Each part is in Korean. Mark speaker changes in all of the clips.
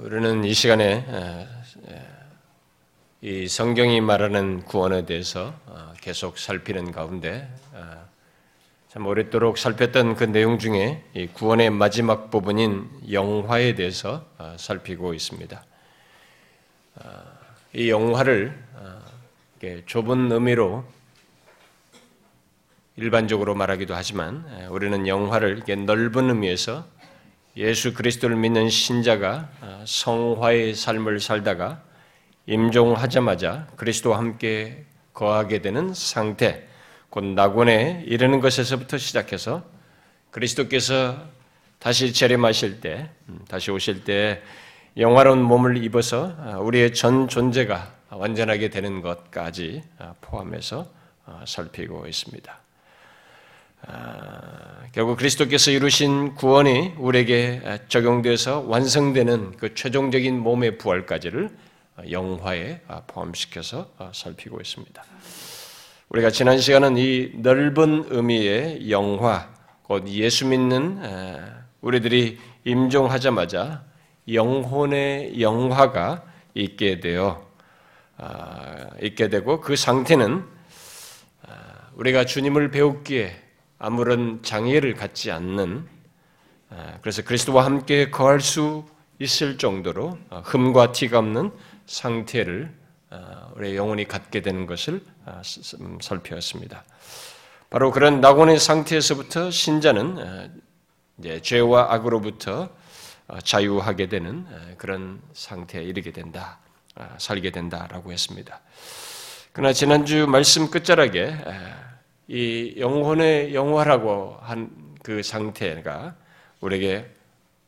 Speaker 1: 우리는 이 시간에 이 성경이 말하는 구원에 대해서 어, 계속 살피는 가운데 어, 참 오랫도록 살폈던 그 내용 중에 이 구원의 마지막 부분인 영화에 대해서 어, 살피고 있습니다. 이 영화를 좁은 의미로 일반적으로 말하기도 하지만 우리는 영화를 넓은 의미에서 예수 그리스도를 믿는 신자가 어, 성화의 삶을 살다가 임종하자마자 그리스도와 함께 거하게 되는 상태, 곧 낙원에 이르는 것에서부터 시작해서 그리스도께서 다시 재림하실 때, 음, 다시 오실 때 영화로운 몸을 입어서 어, 우리의 전 존재가 완전하게 되는 것까지 어, 포함해서 살피고 있습니다. 아, 결국 그리스도께서 이루신 구원이 우리에게 적용돼서 완성되는 그 최종적인 몸의 부활까지를 영화에 포함시켜서 살피고 있습니다. 우리가 지난 시간은 이 넓은 의미의 영화, 곧 예수 믿는 우리들이 임종하자마자 영혼의 영화가 있게 되어 아, 있게 되고 그 상태는 아, 우리가 주님을 배웠기에 아무런 장애를 갖지 않는 아, 그래서 그리스도와 함께 거할 수 있을 정도로 아, 흠과 티가 없는 상태를 아, 우리의 영혼이 갖게 되는 것을 음, 살펴봤습니다. 바로 그런 낙원의 상태에서부터 신자는 죄와 악으로부터 자유하게 되는 그런 상태에 이르게 된다, 살게 된다라고 했습니다. 그러나 지난주 말씀 끝자락에 이 영혼의 영화라고 한 그 상태가 우리에게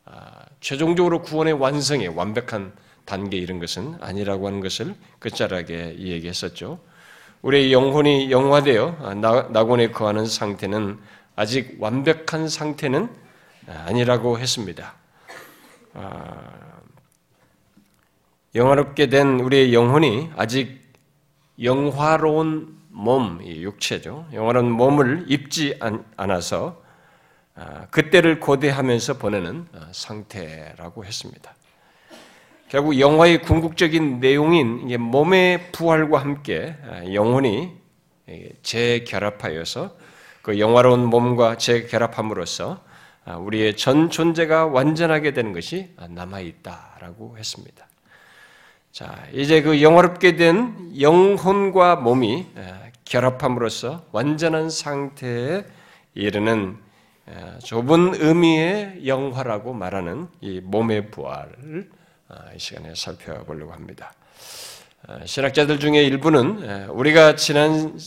Speaker 1: 아, 최종적으로 구원의 완성에 완벽한 단계에 이른 것은 아니라고 하는 것을 끝자락에 얘기했었죠. 우리의 영혼이 영화되어 낙원에 거하는 상태는 아직 완벽한 상태는 아니라고 했습니다. 아, 영화롭게 된 우리의 영혼이 아직 영화로운 몸, 육체죠. 영원한 몸을 입지 않아서 아, 그때를 고대하면서 보내는 아, 상태라고 했습니다. 결국 영화의 궁극적인 내용인 몸의 부활과 함께 아, 영혼이 재결합하여서 그 영화로운 몸과 재결합함으로써 우리의 전 존재가 완전하게 되는 것이 남아 있다라고 했습니다. 자, 이제 그 영화롭게 된 영혼과 몸이 결합함으로써 완전한 상태에 이르는 좁은 의미의 영화라고 말하는 이 몸의 부활을 이 시간에 살펴보려고 합니다. 신학자들 중에 일부는 우리가 지난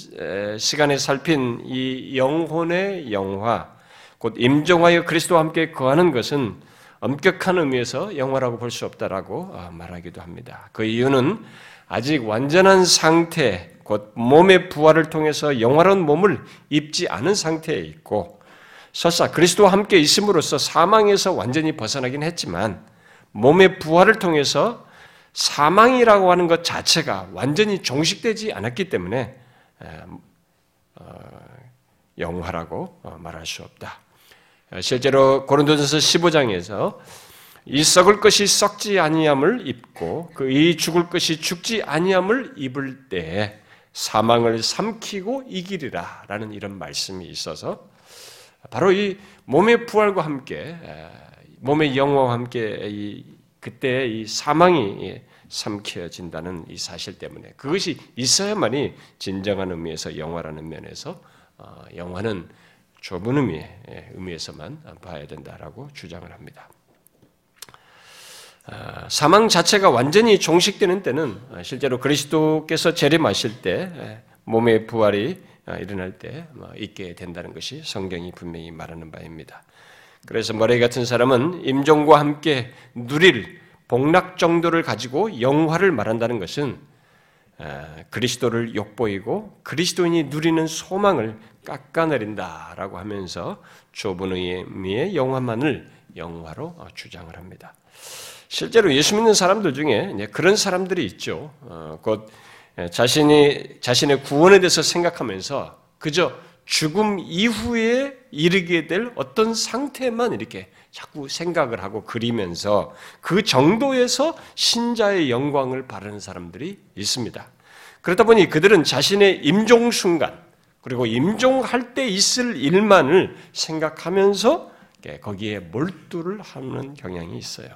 Speaker 1: 시간에 살핀 이 영혼의 영화, 곧 임종하여 그리스도와 함께 거하는 것은 엄격한 의미에서 영화라고 볼 수 없다라고 어, 말하기도 합니다. 그 이유는 아직 완전한 상태, 곧 몸의 부활을 통해서 영화로운 몸을 입지 않은 상태에 있고, 설사 그리스도와 함께 있음으로써 사망에서 완전히 벗어나긴 했지만, 몸의 부활을 통해서 사망이라고 하는 것 자체가 완전히 종식되지 않았기 때문에 어, 영화라고 어, 말할 수 없다. 실제로 고린도전서 15장에서 이 썩을 것이 썩지 아니함을 입고 그 이 죽을 것이 죽지 아니함을 입을 때 사망을 삼키고 이기리라라는 이런 말씀이 있어서 바로 이 몸의 부활과 함께 몸의 영화와 함께 이 그때 이 사망이 삼켜진다는 이 사실 때문에 그것이 있어야만이 진정한 의미에서 영화라는 면에서 어, 영화는 좁은 의미의 예, 의미에서만 봐야 된다라고 주장을 합니다. 아, 사망 자체가 완전히 종식되는 때는 실제로 그리스도께서 재림하실 때 예, 몸의 부활이 아, 일어날 때뭐 있게 된다는 것이 성경이 분명히 말하는 바입니다. 그래서 머리 같은 사람은 임종과 함께 누릴 복락 정도를 가지고 영화를 말한다는 것은 그리스도를 욕보이고 그리스도인이 누리는 소망을 깎아내린다라고 하면서 좁은 의미의 영화만을 영화로 어, 주장을 합니다. 실제로 예수 믿는 사람들 중에 그런 사람들이 있죠. 어, 곧 자신이 자신의 구원에 대해서 생각하면서 그저 죽음 이후에 이르게 될 어떤 상태만 이렇게 자꾸 생각을 하고 그리면서 그 정도에서 신자의 영광을 바라는 사람들이 있습니다. 그러다 보니 그들은 자신의 임종 순간 그리고 임종할 때 있을 일만을 생각하면서 거기에 몰두를 하는 경향이 있어요.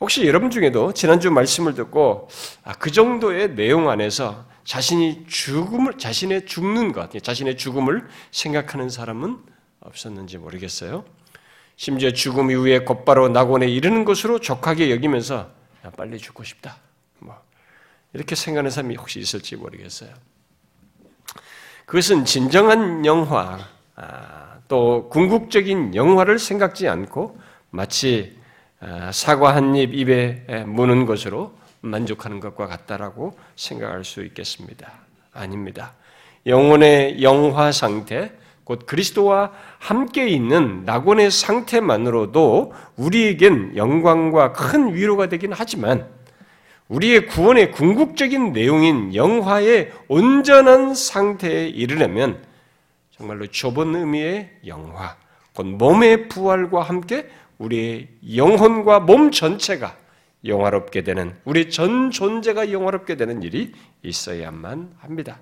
Speaker 1: 혹시 여러분 중에도 지난주 말씀을 듣고 아, 그 정도의 내용 안에서 자신이 죽음을 자신의 죽는 것, 자신의 죽음을 생각하는 사람은 없었는지 모르겠어요. 심지어 죽음 이후에 곧바로 낙원에 이르는 것으로 족하게 여기면서 빨리 죽고 싶다. 뭐 이렇게 생각하는 사람이 혹시 있을지 모르겠어요. 그것은 진정한 영화, 아, 또 궁극적인 영화를 생각지 않고 마치 아, 사과 한 입 입에 무는 것으로 만족하는 것과 같다라고 생각할 수 있겠습니다. 아닙니다. 영혼의 영화 상태, 곧 그리스도와 함께 있는 낙원의 상태만으로도 우리에겐 영광과 큰 위로가 되긴 하지만 우리의 구원의 궁극적인 내용인 영화의 온전한 상태에 이르려면 정말로 좁은 의미의 영화, 곧 몸의 부활과 함께 우리의 영혼과 몸 전체가 영화롭게 되는 우리 전 존재가 영화롭게 되는 일이 있어야만 합니다.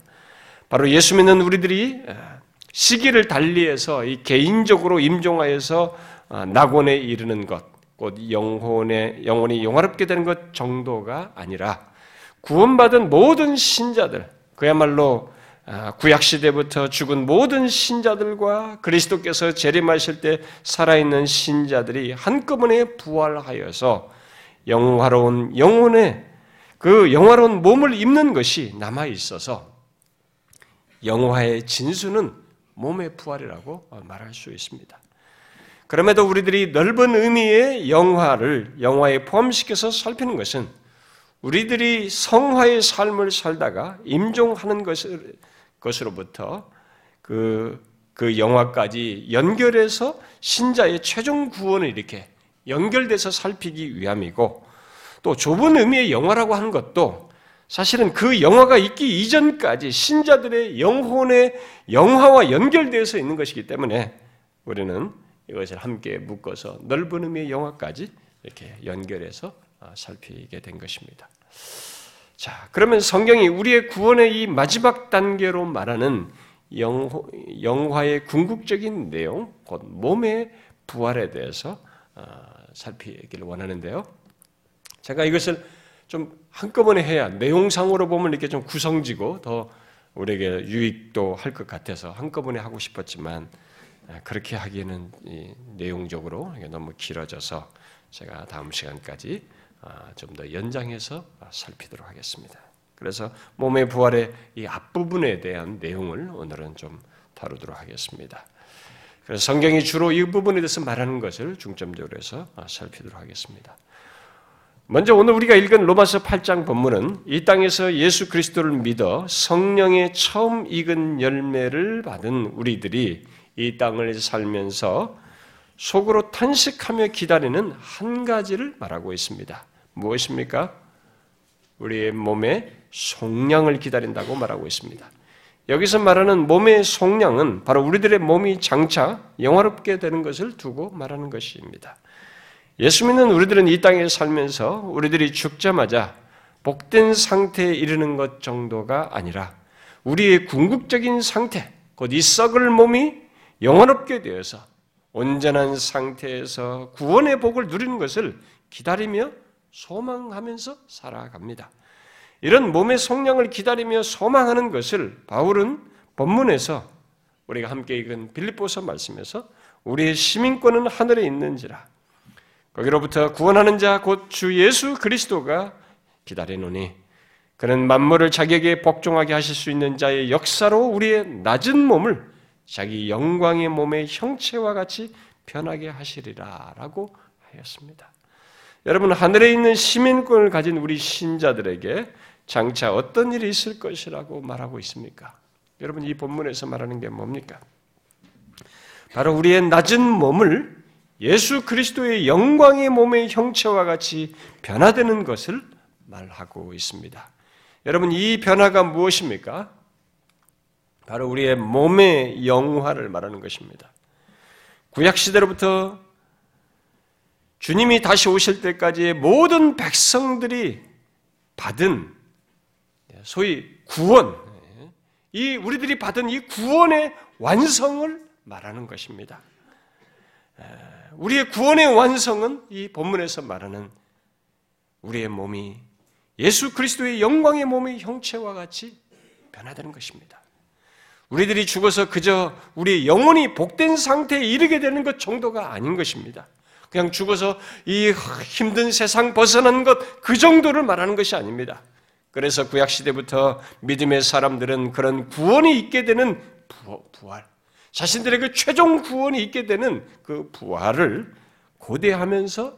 Speaker 1: 바로 예수 믿는 우리들이 시기를 달리해서 이 개인적으로 임종하여서 어, 낙원에 이르는 것, 곧 영혼의 영혼이 영화롭게 되는 것 정도가 아니라 구원받은 모든 신자들, 그야말로 어, 구약 시대부터 죽은 모든 신자들과 그리스도께서 재림하실 때 살아있는 신자들이 한꺼번에 부활하여서 영화로운 영혼의 그 영화로운 몸을 입는 것이 남아 있어서 영화의 진수는 몸의 부활이라고 말할 수 있습니다. 그럼에도 우리들이 넓은 의미의 영화를 영화에 포함시켜서 살피는 것은 우리들이 성화의 삶을 살다가 임종하는 것을, 것으로부터 그, 그 영화까지 연결해서 신자의 최종 구원을 이렇게 연결돼서 살피기 위함이고 또 좁은 의미의 영화라고 하는 것도 사실은 그 영화가 있기 이전까지 신자들의 영혼의 영화와 연결되어서 있는 것이기 때문에 우리는 이것을 함께 묶어서 넓은 의미의 영화까지 이렇게 연결해서 아, 살피게 된 것입니다. 자, 그러면 성경이 우리의 구원의 이 마지막 단계로 말하는 영화 의 궁극적인 내용, 곧 몸의 부활에 대해서 아, 살피기를 원하는데요. 제가 이것을 좀 한꺼번에 해야 내용상으로 보면 이렇게 좀 구성지고 더 우리에게 유익도 할 것 같아서 한꺼번에 하고 싶었지만 아, 그렇게 하기에는 내용적으로 너무 길어져서 제가 다음 시간까지 아, 좀더 연장해서 살피도록 하겠습니다. 그래서 몸의 부활의 이 앞부분에 대한 내용을 오늘은 좀 다루도록 하겠습니다. 그래서 성경이 주로 이 부분에 대해서 말하는 것을 중점적으로 해서 살피도록 하겠습니다. 먼저 오늘 우리가 읽은 로마서 8장 본문은 이 땅에서 예수 그리스도를 믿어 성령의 처음 익은 열매를 받은 우리들이 이 땅을 살면서 속으로 탄식하며 기다리는 한 가지를 말하고 있습니다. 무엇입니까? 우리의 몸의 속량을 기다린다고 말하고 있습니다. 여기서 말하는 몸의 속량은 바로 우리들의 몸이 장차 영화롭게 되는 것을 두고 말하는 것입니다. 예수 믿는 우리들은 이 땅에 살면서 우리들이 죽자마자 복된 상태에 이르는 것 정도가 아니라 우리의 궁극적인 상태, 곧 이 썩을 몸이 영원롭게 되어서 온전한 상태에서 구원의 복을 누리는 것을 기다리며 소망하면서 살아갑니다. 이런 몸의 성량을 기다리며 소망하는 것을 바울은 본문에서 우리가 함께 읽은 빌립보서 말씀에서 우리의 시민권은 하늘에 있는지라 거기로부터 구원하는 자 곧 주 예수 그리스도가 기다리노니 그는 만물을 자기에게 복종하게 하실 수 있는 자의 역사로 우리의 낮은 몸을 자기 영광의 몸의 형체와 같이 변하게 하시리라라고 하였습니다. 여러분 하늘에 있는 시민권을 가진 우리 신자들에게 장차 어떤 일이 있을 것이라고 말하고 있습니까? 여러분 이 본문에서 말하는 게 뭡니까? 바로 우리의 낮은 몸을 예수 그리스도의 영광의 몸의 형체와 같이 변화되는 것을 말하고 있습니다. 여러분, 이 변화가 무엇입니까? 바로 우리의 몸의 영화를 말하는 것입니다. 구약 시대로부터 주님이 다시 오실 때까지의 모든 백성들이 받은 소위 구원, 이 우리들이 받은 이 구원의 완성을 말하는 것입니다. 우리의 구원의 완성은 이 본문에서 말하는 우리의 몸이 예수 그리스도의 영광의 몸의 형체와 같이 변화되는 것입니다. 우리들이 죽어서 그저 우리 영혼이 복된 상태에 이르게 되는 것 정도가 아닌 것입니다. 그냥 죽어서 이 힘든 세상 벗어난 것 그 정도를 말하는 것이 아닙니다. 그래서 구약 시대부터 믿음의 사람들은 그런 구원이 있게 되는 부활, 자신들의 그 최종 구원이 있게 되는 그 부활을 고대하면서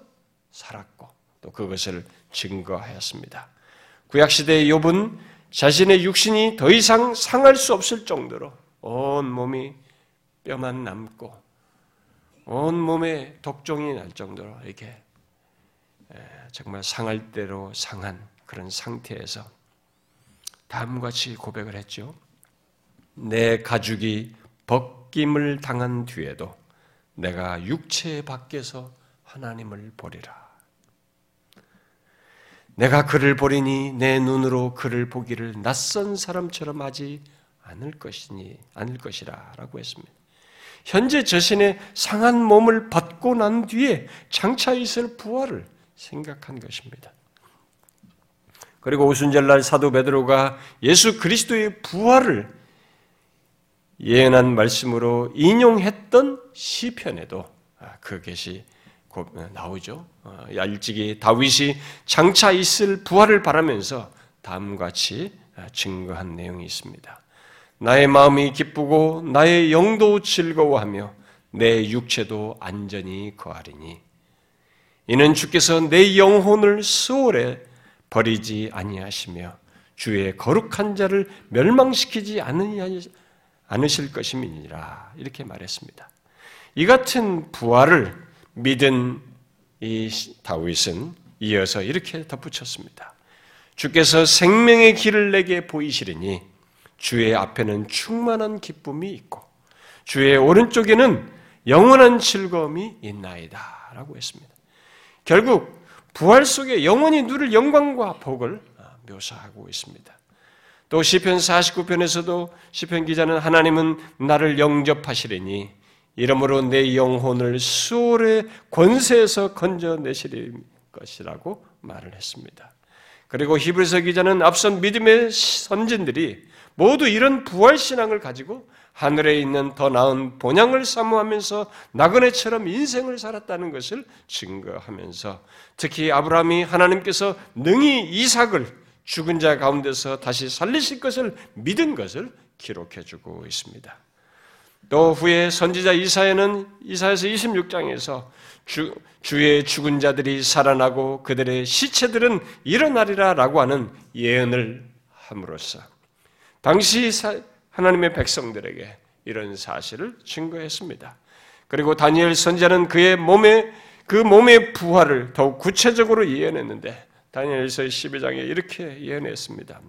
Speaker 1: 살았고 또 그것을 증거하였습니다. 구약 시대의 욥은 자신의 육신이 더 이상 상할 수 없을 정도로 온 몸이 뼈만 남고 온 몸에 독종이 날 정도로 이렇게 정말 상할 대로 상한 그런 상태에서 다음과 같이 고백을 했죠. 내 가죽이 벗김을 당한 뒤에도 내가 육체 밖에서 하나님을 보리라. 내가 그를 보리니 내 눈으로 그를 보기를 낯선 사람처럼 하지 않을 것이니 않을 것이라라고 했습니다. 현재 자신의 상한 몸을 받고 난 뒤에 장차 있을 부활을 생각한 것입니다. 그리고 오순절날 사도 베드로가 예수 그리스도의 부활을 예언한 말씀으로 인용했던 시편에도 아, 그 것이 나오죠. 어, 일찍이 다윗이 장차 있을 부활을 바라면서 다음과 같이 아, 증거한 내용이 있습니다. 나의 마음이 기쁘고 나의 영도 즐거워하며 내 육체도 안전히 거하리니 이는 주께서 내 영혼을 수월에 버리지 아니하시며 주의 거룩한 자를 멸망시키지 않으실 것임이니라 이렇게 말했습니다. 이 같은 부활을 믿은 이 다윗은 이어서 이렇게 덧붙였습니다. 주께서 생명의 길을 내게 보이시리니 주의 앞에는 충만한 기쁨이 있고 주의 오른쪽에는 영원한 즐거움이 있나이다. 라고 했습니다. 결국 부활 속에 영원히 누릴 영광과 복을 묘사하고 있습니다. 또 시편 49편에서도 시편 기자는 하나님은 나를 영접하시리니 이러므로 내 영혼을 수월의 권세에서 건져내실 것이라고 말을 했습니다. 그리고 히브리서 기자는 앞선 믿음의 선진들이 모두 이런 부활 신앙을 가지고 하늘에 있는 더 나은 본향을 사모하면서 나그네처럼 인생을 살았다는 것을 증거하면서 특히 아브라함이 하나님께서 능히 이삭을 죽은 자 가운데서 다시 살리실 것을 믿은 것을 기록해 주고 있습니다. 또 후에 선지자 이사야는 이사야서 26장에서 주, 주의 죽은 자들이 살아나고 그들의 시체들은 일어나리라라고 하는 예언을 함으로써 당시 하나님의 백성들에게 이런 사실을 증거했습니다. 그리고 다니엘 선자는 그의 몸에 그 몸의 부활을 더욱 구체적으로 예언했는데 다니엘서 12장에 이렇게 예언했습니다.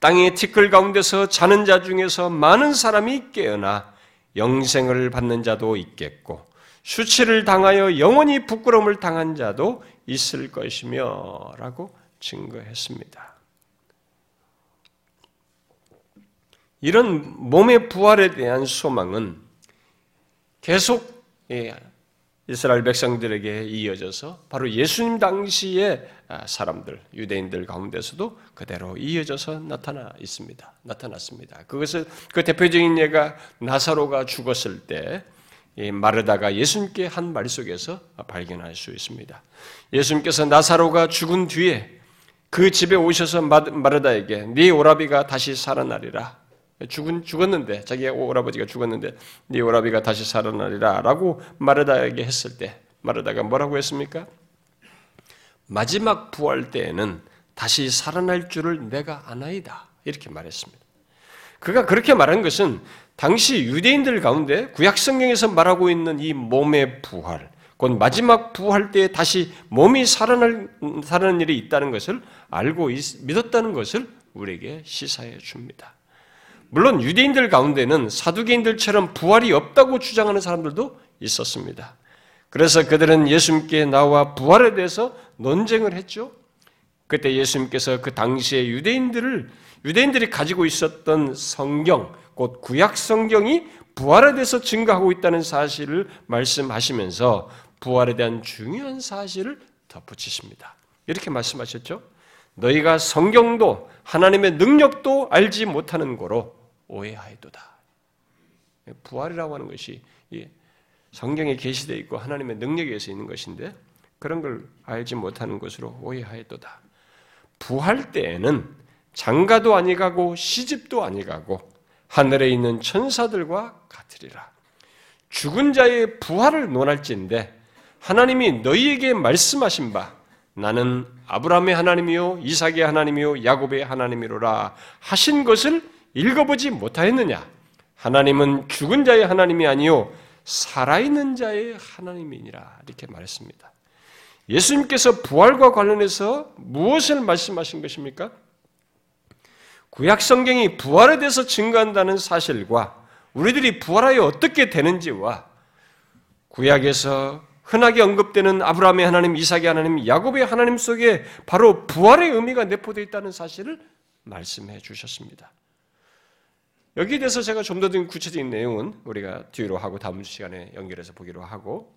Speaker 1: 땅의 티끌 가운데서 자는 자 중에서 많은 사람이 깨어나 영생을 받는 자도 있겠고 수치를 당하여 영원히 부끄러움을 당한 자도 있을 것이며 라고 증거했습니다. 이런 몸의 부활에 대한 소망은 계속 예, 이스라엘 백성들에게 이어져서 바로 예수님 당시의 아, 사람들, 유대인들 가운데서도 그대로 이어져서 나타나 있습니다. 나타났습니다. 그것을 그 대표적인 예가 나사로가 죽었을 때 마르다가 예수님께 한 말 속에서 발견할 수 있습니다. 예수님께서 나사로가 죽은 뒤에 그 집에 오셔서 마르다에게 네 오라비가 다시 살아나리라. 죽은, 죽었는데, 자기 오라버지가 죽었는데, 네 오라비가 다시 살아나리라. 라고 마르다에게 했을 때, 마르다가 뭐라고 했습니까? 마지막 부활 때에는 다시 살아날 줄을 내가 아나이다. 이렇게 말했습니다. 그가 그렇게 말한 것은 당시 유대인들 가운데 구약 성경에서 말하고 있는 이 몸의 부활, 곧 마지막 부활 때에 다시 몸이 살아날, 살아날 일이 있다는 것을 알고 있, 믿었다는 것을 우리에게 시사해 줍니다. 물론 유대인들 가운데는 사두개인들처럼 부활이 없다고 주장하는 사람들도 있었습니다. 그래서 그들은 예수님께 나와 부활에 대해서 논쟁을 했죠. 그때 예수님께서 그 당시에 유대인들을 유대인들이 가지고 있었던 성경, 곧 구약 성경이 부활에 대해서 증거하고 있다는 사실을 말씀하시면서 부활에 대한 중요한 사실을 덧붙이십니다. 이렇게 말씀하셨죠. 너희가 성경도 하나님의 능력도 알지 못하는 거로 오해하였도다. 부활이라고 하는 것이 성경에 계시되어 있고 하나님의 능력에 의해서 있는 것인데 그런 걸 알지 못하는 것으로 오해하였도다. 부활 때에는 장가도 아니가고 시집도 아니가고 하늘에 있는 천사들과 같으리라. 죽은 자의 부활을 논할지인데 하나님이 너희에게 말씀하신 바 나는 아브라함의 하나님이요 이삭의 하나님이요 야곱의 하나님이로라 하신 것을 읽어보지 못하였느냐? 하나님은 죽은 자의 하나님이 아니요 살아있는 자의 하나님이니라 이렇게 말했습니다. 예수님께서 부활과 관련해서 무엇을 말씀하신 것입니까? 구약 성경이 부활에 대해서 증거한다는 사실과 우리들이 부활하여 어떻게 되는지와 구약에서 흔하게 언급되는 아브라함의 하나님, 이삭의 하나님, 야곱의 하나님 속에 바로 부활의 의미가 내포되어 있다는 사실을 말씀해 주셨습니다. 여기에 대해서 제가 좀 더 구체적인 내용은 우리가 뒤로 하고 다음 시간에 연결해서 보기로 하고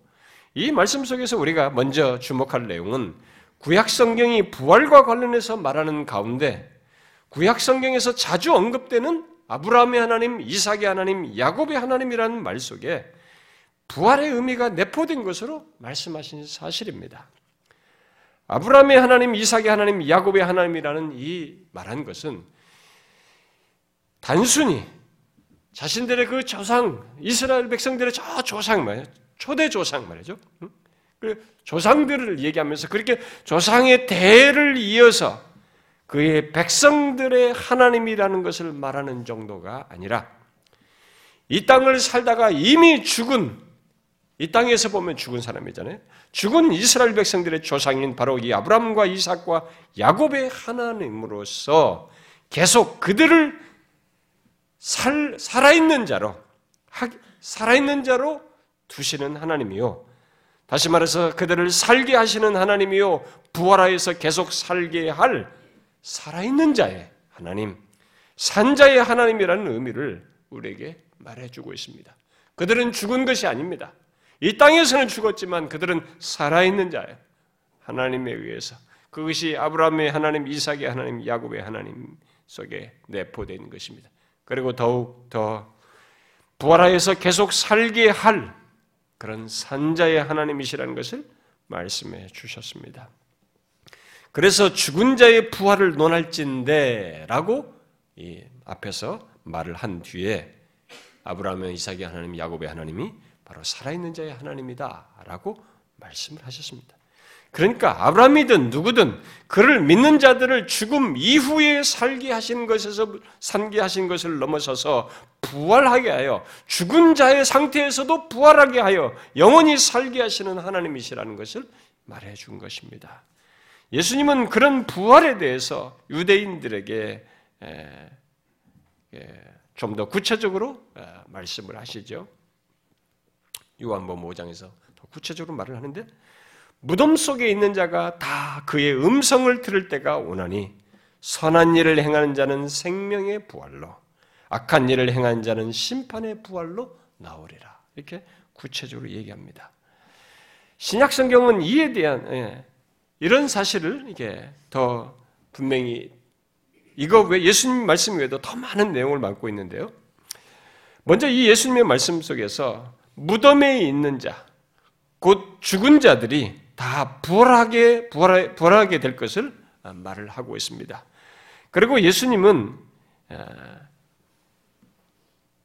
Speaker 1: 이 말씀 속에서 우리가 먼저 주목할 내용은 구약 성경이 부활과 관련해서 말하는 가운데 구약 성경에서 자주 언급되는 아브라함의 하나님, 이삭의 하나님, 야곱의 하나님이라는 말 속에 부활의 의미가 내포된 것으로 말씀하신 사실입니다. 아브라함의 하나님, 이삭의 하나님, 야곱의 하나님이라는 이 말한 것은 단순히 자신들의 그 조상, 이스라엘 백성들의 저 조상 말이에요. 초대 조상 말이죠. 그 조상들을 얘기하면서 그렇게 조상의 대를 이어서 그의 백성들의 하나님이라는 것을 말하는 정도가 아니라 이 땅을 살다가 이미 죽은 이 땅에서 보면 죽은 사람이잖아요. 죽은 이스라엘 백성들의 조상인 바로 이 아브라함과 이삭과 야곱의 하나님으로서 계속 그들을 살, 살아있는 자로, 살아있는 자로 두시는 하나님이요. 다시 말해서 그들을 살게 하시는 하나님이요. 부활하여서 계속 살게 할 살아있는 자의 하나님, 산자의 하나님이라는 의미를 우리에게 말해주고 있습니다. 그들은 죽은 것이 아닙니다. 이 땅에서는 죽었지만 그들은 살아있는 자예요. 하나님에 의해서. 그것이 아브라함의 하나님, 이삭의 하나님, 야곱의 하나님 속에 내포되는 것입니다. 그리고 더욱 더 부활하여서 계속 살게 할 그런 산자의 하나님이시라는 것을 말씀해 주셨습니다. 그래서 죽은 자의 부활을 논할진대라고 앞에서 말을 한 뒤에 아브라함의 이삭의 하나님, 야곱의 하나님이 바로 살아있는 자의 하나님이다라고 말씀을 하셨습니다. 그러니까 아브라함이든 누구든 그를 믿는 자들을 죽음 이후에 살게 하신 것에서 산게 하신 것을 넘어서서 부활하게 하여 죽은 자의 상태에서도 부활하게 하여 영원히 살게 하시는 하나님이시라는 것을 말해 준 것입니다. 예수님은 그런 부활에 대해서 유대인들에게 좀 더 구체적으로 말씀을 하시죠. 요한복음 5장에서 더 구체적으로 말을 하는데 무덤 속에 있는 자가 다 그의 음성을 들을 때가 오나니 선한 일을 행하는 자는 생명의 부활로 악한 일을 행하는 자는 심판의 부활로 나오리라. 이렇게 구체적으로 얘기합니다. 신약 성경은 이에 대한 예, 이런 사실을 이게 더 분명히 이거 왜 예수님 말씀 외에도 더 많은 내용을 맡고 있는데요. 먼저 이 예수님의 말씀 속에서 무덤에 있는 자, 곧 죽은 자들이 다 부활하게 부활하게 될 것을 말을 하고 있습니다. 그리고 예수님은 어,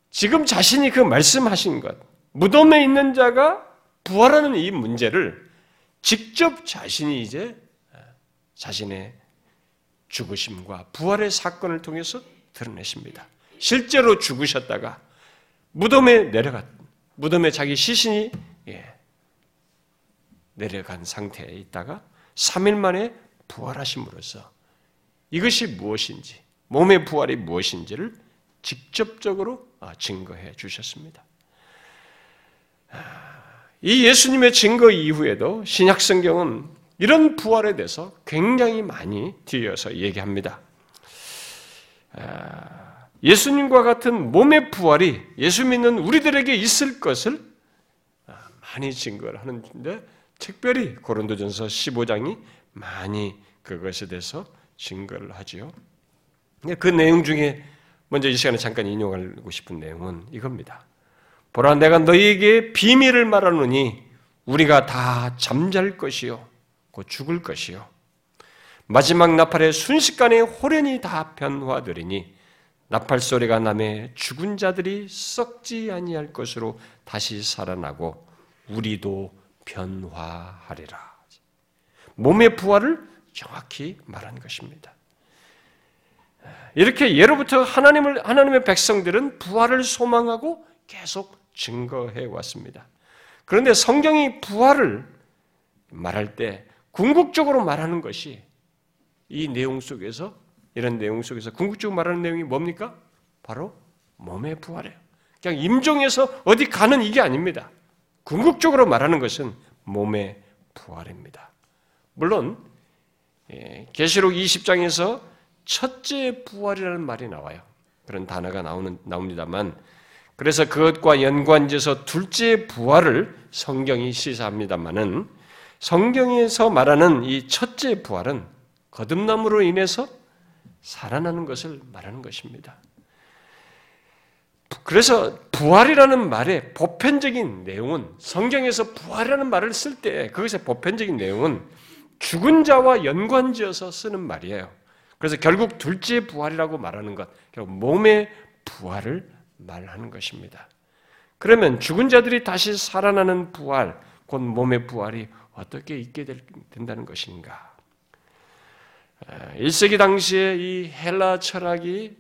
Speaker 1: 지금 자신이 그 말씀하신 것, 무덤에 있는 자가 부활하는 이 문제를 직접 자신이 이제 어, 자신의 죽으심과 부활의 사건을 통해서 드러내십니다. 실제로 죽으셨다가 무덤에 내려갔, 무덤에 자기 시신이 예, 내려간 상태에 있다가 3일 만에 부활하심으로써 이것이 무엇인지, 몸의 부활이 무엇인지를 직접적으로 아, 증거해 주셨습니다. 아, 이 예수님의 증거 이후에도 신약 성경은 이런 부활에 대해서 굉장히 많이 뒤어서 얘기합니다. 아, 예수님과 같은 몸의 부활이 예수 믿는 우리들에게 있을 것을 아, 많이 증거를 하는데 특별히 고린도전서 15장이 많이 그것에 대해서 증거를 하지요. 그 내용 중에 먼저 이 시간에 잠깐 인용하고 싶은 내용은 이겁니다. 보라 내가 너희에게 비밀을 말하노니 우리가 다 잠잘 것이요 곧 죽을 것이요 마지막 나팔의 순식간에 호련이 다 변화되리니 나팔 소리가 남에 죽은 자들이 썩지 아니할 것으로 다시 살아나고 우리도 변화하리라. 몸의 부활을 정확히 말한 것입니다. 이렇게 예로부터 하나님을 하나님의 백성들은 부활을 소망하고 계속 증거해 왔습니다. 그런데 성경이 부활을 말할 때 궁극적으로 말하는 것이 이 내용 속에서 이런 내용 속에서 궁극적으로 말하는 내용이 뭡니까? 바로 몸의 부활이에요. 그냥 임종해서 어디 가는 이게 아닙니다. 궁극적으로 말하는 것은 몸의 부활입니다. 물론 예, 계시록 20장에서 첫째 부활이라는 말이 나와요. 그런 단어가 나오는 나옵니다만 그래서 그것과 연관지어서 둘째 부활을 성경이 시사합니다만은 성경에서 말하는 이 첫째 부활은 거듭남으로 인해서 살아나는 것을 말하는 것입니다. 그래서 부활이라는 말의 보편적인 내용은 성경에서 부활이라는 말을 쓸 때 그것의 보편적인 내용은 죽은 자와 연관지어서 쓰는 말이에요. 그래서 결국 둘째 부활이라고 말하는 것, 결국 몸의 부활을 말하는 것입니다. 그러면 죽은 자들이 다시 살아나는 부활, 곧 몸의 부활이 어떻게 있게 된다는 것인가? 1세기 당시에 이 헬라 철학이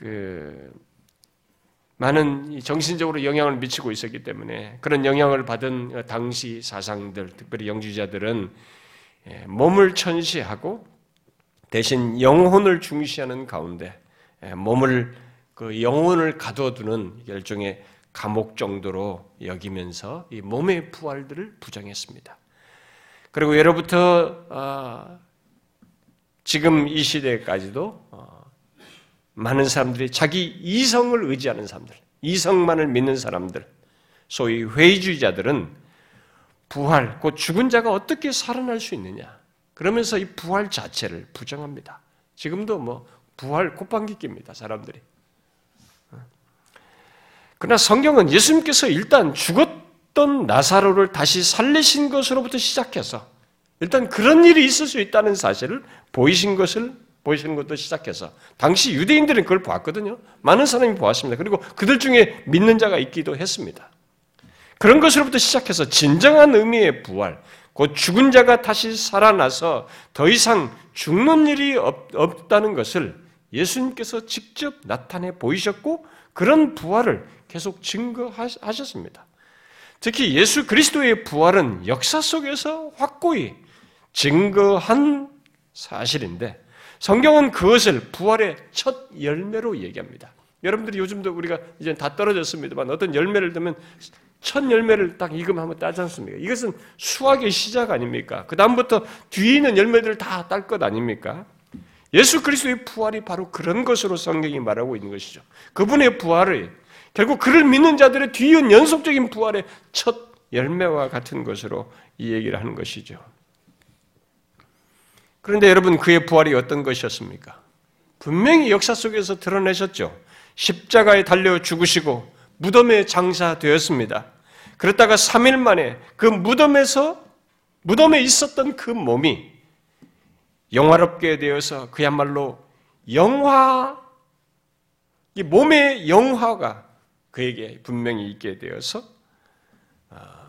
Speaker 1: 그 많은 정신적으로 영향을 미치고 있었기 때문에 그런 영향을 받은 당시 사상들, 특별히 영주자들은 몸을 천시하고 대신 영혼을 중시하는 가운데 몸을 그 영혼을 가둬두는 일종의 감옥 정도로 여기면서 이 몸의 부활들을 부정했습니다. 그리고 예로부터 아, 지금 이 시대까지도 어, 많은 사람들이 자기 이성을 의지하는 사람들, 이성만을 믿는 사람들, 소위 회의주의자들은 부활, 곧 죽은 자가 어떻게 살아날 수 있느냐. 그러면서 이 부활 자체를 부정합니다. 지금도 뭐 부활 콧방귀 낍니다, 사람들이. 그러나 성경은 예수님께서 일단 죽었던 나사로를 다시 살리신 것으로부터 시작해서 일단 그런 일이 있을 수 있다는 사실을 보이신 것을 보이시는 것도 시작해서 당시 유대인들은 그걸 보았거든요. 많은 사람이 보았습니다. 그리고 그들 중에 믿는 자가 있기도 했습니다. 그런 것으로부터 시작해서 진정한 의미의 부활, 곧 죽은 자가 다시 살아나서 더 이상 죽는 일이 없, 다는 것을 예수님께서 직접 나타내 보이셨고 그런 부활을 계속 증거하셨습니다. 특히 예수 그리스도의 부활은 역사 속에서 확고히 증거한 사실인데 성경은 그것을 부활의 첫 열매로 얘기합니다. 여러분들이 요즘도 우리가 이제 다 떨어졌습니다만 어떤 열매를 들면 첫 열매를 딱 익으면 따지 않습니까? 이것은 수학의 시작 아닙니까? 그 다음부터 뒤에 있는 열매들을 다 딸 것 아닙니까? 예수 그리스도의 부활이 바로 그런 것으로 성경이 말하고 있는 것이죠. 그분의 부활을 결국 그를 믿는 자들의 뒤이은 연속적인 부활의 첫 열매와 같은 것으로 이 얘기를 하는 것이죠. 그런데 여러분 그의 부활이 어떤 것이었습니까? 분명히 역사 속에서 드러내셨죠. 십자가에 달려 죽으시고 무덤에 장사되었습니다. 그러다가 3일 만에 그 무덤에서 무덤에 있었던 그 몸이 영화롭게 되어서 그야말로 영화 이 몸의 영화가 그에게 분명히 있게 되어서 아,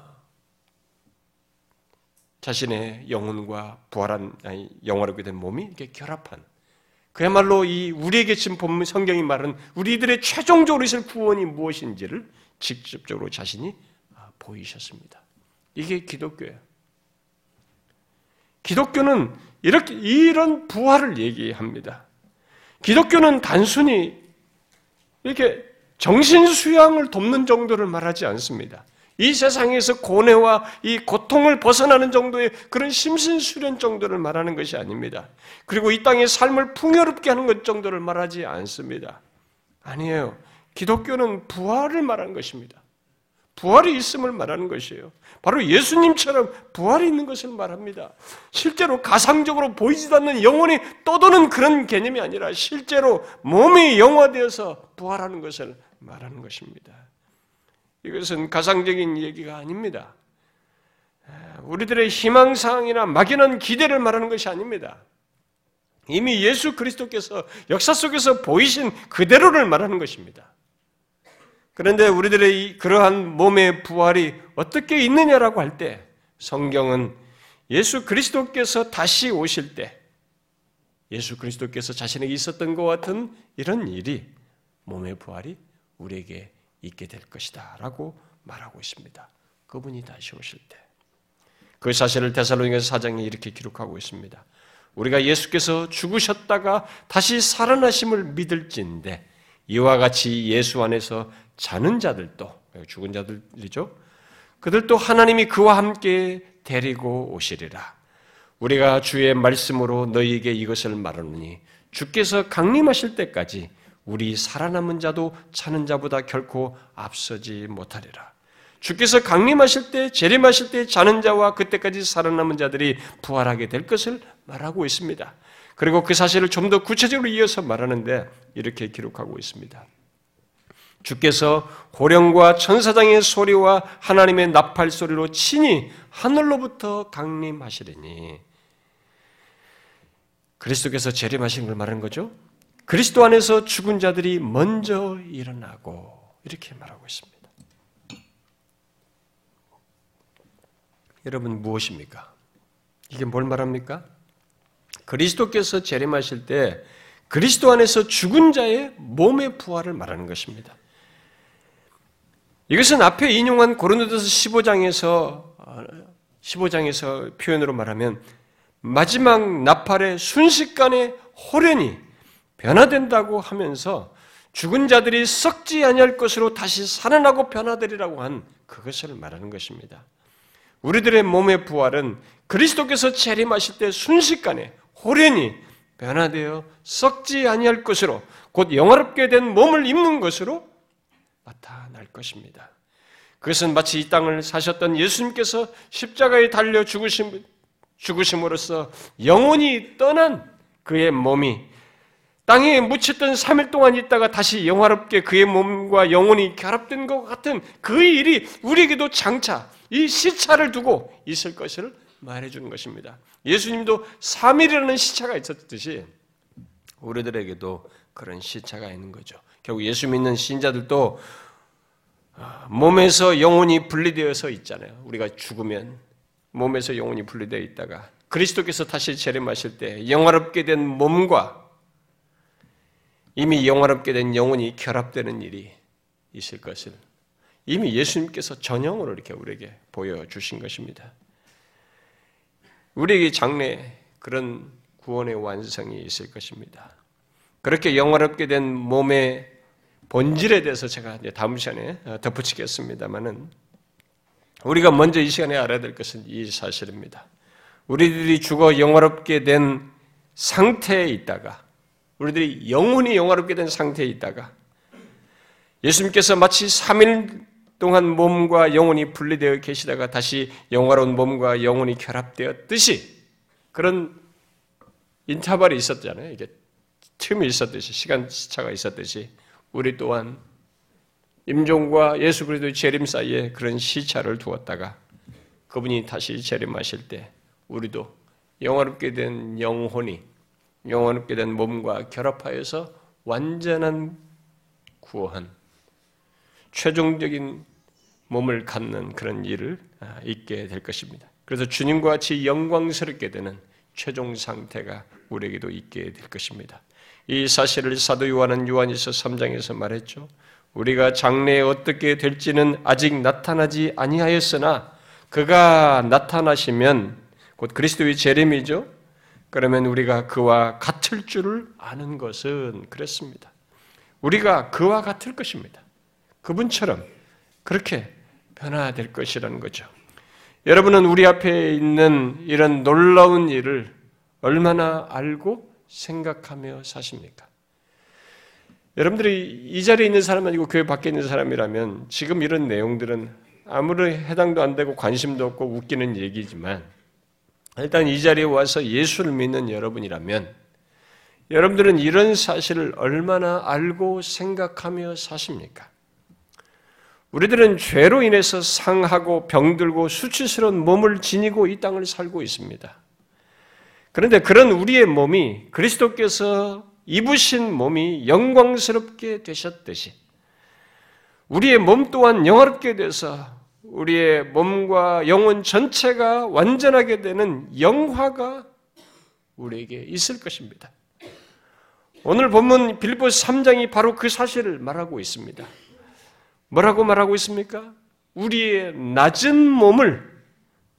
Speaker 1: 자신의 영혼과 부활한 아니 영화롭게 된 몸이 이렇게 결합한 그야말로 이 우리에게 지금 본 성경이 말하는 우리들의 최종적으로 있을 구원이 무엇인지를 직접적으로 자신이 아, 보이셨습니다. 이게 기독교예요. 기독교는 이렇게 이런 부활을 얘기합니다. 기독교는 단순히 이렇게 정신 수양을 돕는 정도를 말하지 않습니다. 이 세상에서 고뇌와 이 고통을 벗어나는 정도의 그런 심신 수련 정도를 말하는 것이 아닙니다. 그리고 이 땅의 삶을 풍요롭게 하는 것 정도를 말하지 않습니다. 아니에요. 기독교는 부활을 말하는 것입니다. 부활이 있음을 말하는 것이에요. 바로 예수님처럼 부활이 있는 것을 말합니다. 실제로 가상적으로 보이지도 않는 영혼이 떠도는 그런 개념이 아니라 실제로 몸이 영화되어서 부활하는 것을 말하는 것입니다. 이것은 가상적인 얘기가 아닙니다. 우리들의 희망사항이나 막연한 기대를 말하는 것이 아닙니다. 이미 예수 그리스도께서 역사 속에서 보이신 그대로를 말하는 것입니다. 그런데 우리들의 그러한 몸의 부활이 어떻게 있느냐라고 할 때 성경은 예수 그리스도께서 다시 오실 때 예수 그리스도께서 자신에게 있었던 것 같은 이런 일이 몸의 부활이 우리에게 있게 될 것이다. 라고 말하고 있습니다. 그분이 다시 오실 때. 그 사실을 데살로니가서 사장이 이렇게 기록하고 있습니다. 우리가 예수께서 죽으셨다가 다시 살아나심을 믿을진데 이와 같이 예수 안에서 자는 자들도 죽은 자들이죠. 그들도 하나님이 그와 함께 데리고 오시리라. 우리가 주의 말씀으로 너희에게 이것을 말하노니 주께서 강림하실 때까지 우리 살아남은 자도 차는 자보다 결코 앞서지 못하리라. 주께서 강림하실 때, 재림하실 때 자는 자와 그때까지 살아남은 자들이 부활하게 될 것을 말하고 있습니다. 그리고 그 사실을 좀 더 구체적으로 이어서 말하는데 이렇게 기록하고 있습니다. 주께서 호령과 천사장의 소리와 하나님의 나팔 소리로 친히 하늘로부터 강림하시리니 그리스도께서 재림하신 걸 말하는 거죠. 그리스도 안에서 죽은 자들이 먼저 일어나고 이렇게 말하고 있습니다. 여러분 무엇입니까? 이게 뭘 말합니까? 그리스도께서 재림하실 때 그리스도 안에서 죽은 자의 몸의 부활을 말하는 것입니다. 이것은 앞에 인용한 고린도서 15장에서 15장에서 표현으로 말하면 마지막 나팔의 순식간에 호련이 변화된다고 하면서 죽은 자들이 썩지 아니할 것으로 다시 살아나고 변화되리라고 한 그것을 말하는 것입니다. 우리들의 몸의 부활은 그리스도께서 재림하실 때 순식간에 호련히 변화되어 썩지 아니할 것으로 곧 영화롭게 된 몸을 입는 것으로 나타날 것입니다. 그것은 마치 이 땅을 사셨던 예수님께서 십자가에 달려 죽으심, 죽으심으로써 영원히 떠난 그의 몸이 땅에 묻혔던 3일 동안 있다가 다시 영화롭게 그의 몸과 영혼이 결합된 것 같은 그 일이 우리에게도 장차 이 시차를 두고 있을 것을 말해주는 것입니다. 예수님도 3일이라는 시차가 있었듯이 우리들에게도 그런 시차가 있는 거죠. 결국 예수 믿는 신자들도 아, 몸에서 영혼이 분리되어서 있잖아요. 우리가 죽으면 몸에서 영혼이 분리되어 있다가 그리스도께서 다시 재림하실 때 영화롭게 된 몸과 이미 영화롭게 된 영혼이 결합되는 일이 있을 것을 이미 예수님께서 전형으로 이렇게 우리에게 보여주신 것입니다. 우리에게 장래 그런 구원의 완성이 있을 것입니다. 그렇게 영화롭게 된 몸의 본질에 대해서 제가 다음 시간에 덧붙이겠습니다만은 우리가 먼저 이 시간에 알아야 될 것은 이 사실입니다. 우리들이 죽어 영화롭게 된 상태에 있다가 우리들이 영혼이 영화롭게 된 상태에 있다가 예수님께서 마치 3일 동안 몸과 영혼이 분리되어 계시다가 다시 영화로운 몸과 영혼이 결합되었듯이 그런 인터벌이 있었잖아요. 이게 틈이 있었듯이 시간 차가 있었듯이 우리 또한 임종과 예수 그리스도의 재림 사이에 그런 시차를 두었다가 그분이 다시 재림하실 때 우리도 영화롭게 된 영혼이 영원롭게 된 몸과 결합하여서 완전한 구원, 최종적인 몸을 갖는 그런 일을 아, 있게 될 것입니다. 그래서 주님과 같이 영광스럽게 되는 최종 상태가 우리에게도 있게 될 것입니다. 이 사실을 사도 요한은 요한일서 3장에서 말했죠. 우리가 장래에 어떻게 될지는 아직 나타나지 아니하였으나 그가 나타나시면 곧 그리스도의 재림이죠. 그러면 우리가 그와 같을 줄을 아는 것은 그랬습니다. 우리가 그와 같을 것입니다. 그분처럼 그렇게 변화될 것이라는 거죠. 여러분은 우리 앞에 있는 이런 놀라운 일을 얼마나 알고 생각하며 사십니까? 여러분들이 이 자리에 있는 사람 아니고 교회 밖에 있는 사람이라면 지금 이런 내용들은 아무리 해당도 안 되고 관심도 없고 웃기는 얘기지만 일단 이 자리에 와서 예수를 믿는 여러분이라면 여러분들은 이런 사실을 얼마나 알고 생각하며 사십니까? 우리들은 죄로 인해서 상하고 병들고 수치스러운 몸을 지니고 이 땅을 살고 있습니다. 그런데 그런 우리의 몸이 그리스도께서 입으신 몸이 영광스럽게 되셨듯이 우리의 몸 또한 영화롭게 돼서 우리의 몸과 영혼 전체가 완전하게 되는 영화가 우리에게 있을 것입니다. 오늘 본문 빌보 3장이 바로 그 사실을 말하고 있습니다. 뭐라고 말하고 있습니까? 우리의 낮은 몸을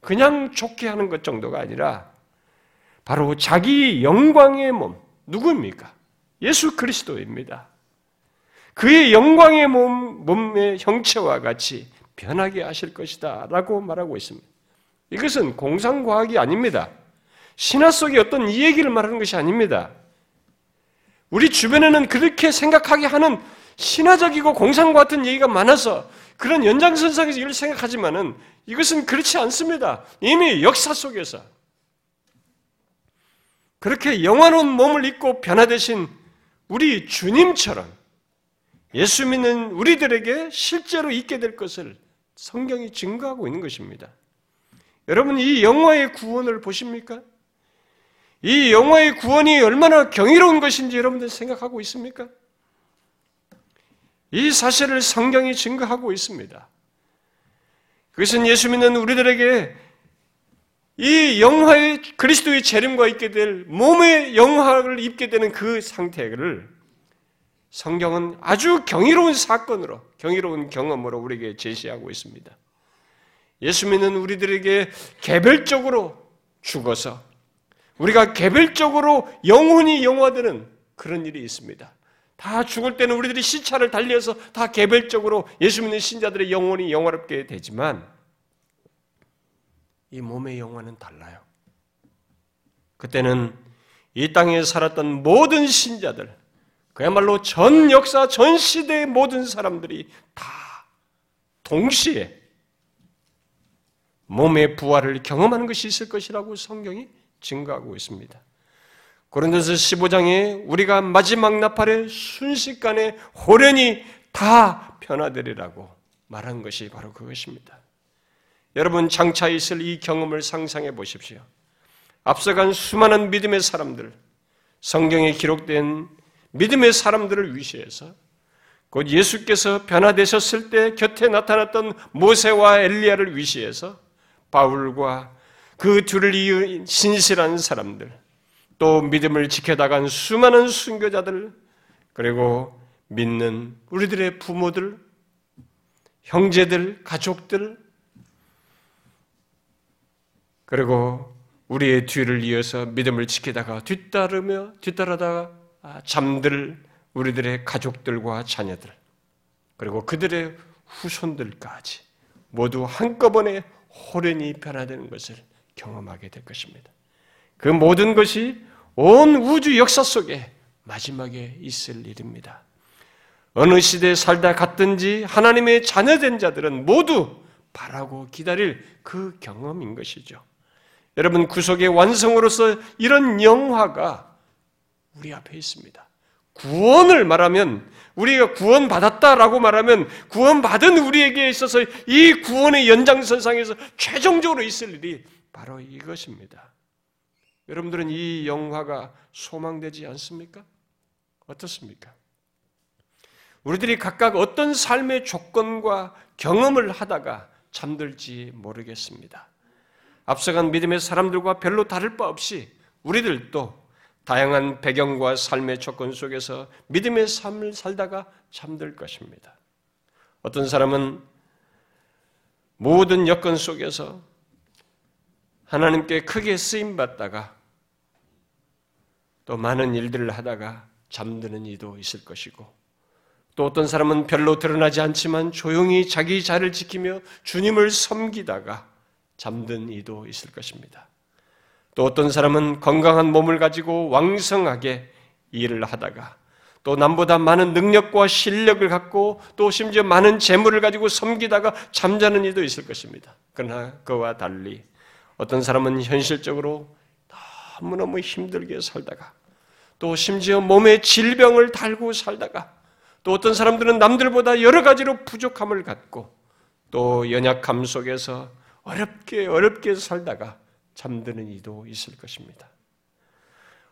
Speaker 1: 그냥 좋게 하는 것 정도가 아니라 바로 자기 영광의 몸, 누구입니까? 예수 그리스도입니다. 그의 영광의 몸, 몸의 형체와 같이 변하게 하실 것이다. 라고 말하고 있습니다. 이것은 공상과학이 아닙니다. 신화 속의 어떤 이 얘기를 말하는 것이 아닙니다. 우리 주변에는 그렇게 생각하게 하는 신화적이고 공상과 같은 얘기가 많아서 그런 연장선상에서 이걸 생각하지만은 이것은 그렇지 않습니다. 이미 역사 속에서 그렇게 영원한 몸을 입고 변화되신 우리 주님처럼 예수 믿는 우리들에게 실제로 있게 될 것을 성경이 증거하고 있는 것입니다. 여러분, 이 영화의 구원을 보십니까? 이 영화의 구원이 얼마나 경이로운 것인지 여러분들 생각하고 있습니까? 이 사실을 성경이 증거하고 있습니다. 그것은 예수 믿는 우리들에게 이 영화의 그리스도의 재림과 있게 될 몸의 영화를 입게 되는 그 상태를 성경은 아주 경이로운 사건으로, 경이로운 경험으로 우리에게 제시하고 있습니다. 예수 믿는 우리들에게 개별적으로 죽어서 우리가 개별적으로 영혼이 영화되는 그런 일이 있습니다. 다 죽을 때는 우리들이 시차를 달리해서 다 개별적으로 예수 믿는 신자들의 영혼이 영화롭게 되지만 이 몸의 영혼은 달라요. 그때는 이 땅에 살았던 모든 신자들, 그야말로 전 역사, 전 시대의 모든 사람들이 다 동시에 몸의 부활을 경험하는 것이 있을 것이라고 성경이 증거하고 있습니다. 고린도서 15장에 우리가 마지막 나팔에 순식간에 호련히 다 변화되리라고 말한 것이 바로 그것입니다. 여러분 장차 있을 이 경험을 상상해 보십시오. 앞서간 수많은 믿음의 사람들, 성경에 기록된 믿음의 사람들을 위시해서 곧 예수께서 변화되셨을 때 곁에 나타났던 모세와 엘리야를 위시해서 바울과 그 둘을 이은 신실한 사람들, 또 믿음을 지켜나간 수많은 순교자들, 그리고 믿는 우리들의 부모들, 형제들, 가족들, 그리고 우리의 뒤를 이어서 믿음을 지키다가 뒤따르며 뒤따르다가 아, 잠들 우리들의 가족들과 자녀들 그리고 그들의 후손들까지 모두 한꺼번에 호련히 변화되는 것을 경험하게 될 것입니다. 그 모든 것이 온 우주 역사 속에 마지막에 있을 일입니다. 어느 시대에 살다 갔든지 하나님의 자녀된 자들은 모두 바라고 기다릴 그 경험인 것이죠. 여러분 구속의 완성으로서 이런 영화가 우리 앞에 있습니다. 구원을 말하면 우리가 구원받았다라고 말하면 구원받은 우리에게 있어서 이 구원의 연장선상에서 최종적으로 있을 일이 바로 이것입니다. 여러분들은 이 영화가 소망되지 않습니까? 어떻습니까? 우리들이 각각 어떤 삶의 조건과 경험을 하다가 잠들지 모르겠습니다. 앞서간 믿음의 사람들과 별로 다를 바 없이 우리들도 다양한 배경과 삶의 조건 속에서 믿음의 삶을 살다가 잠들 것입니다. 어떤 사람은 모든 여건 속에서 하나님께 크게 쓰임 받다가 또 많은 일들을 하다가 잠드는 이도 있을 것이고 또 어떤 사람은 별로 드러나지 않지만 조용히 자기 자를 지키며 주님을 섬기다가 잠든 이도 있을 것입니다. 또 어떤 사람은 건강한 몸을 가지고 왕성하게 일을 하다가 또 남보다 많은 능력과 실력을 갖고 또 심지어 많은 재물을 가지고 섬기다가 잠자는 이도 있을 것입니다. 그러나 그와 달리 어떤 사람은 현실적으로 너무너무 힘들게 살다가 또 심지어 몸에 질병을 달고 살다가 또 어떤 사람들은 남들보다 여러 가지로 부족함을 갖고 또 연약함 속에서 어렵게 어렵게 살다가 잠드는 이도 있을 것입니다.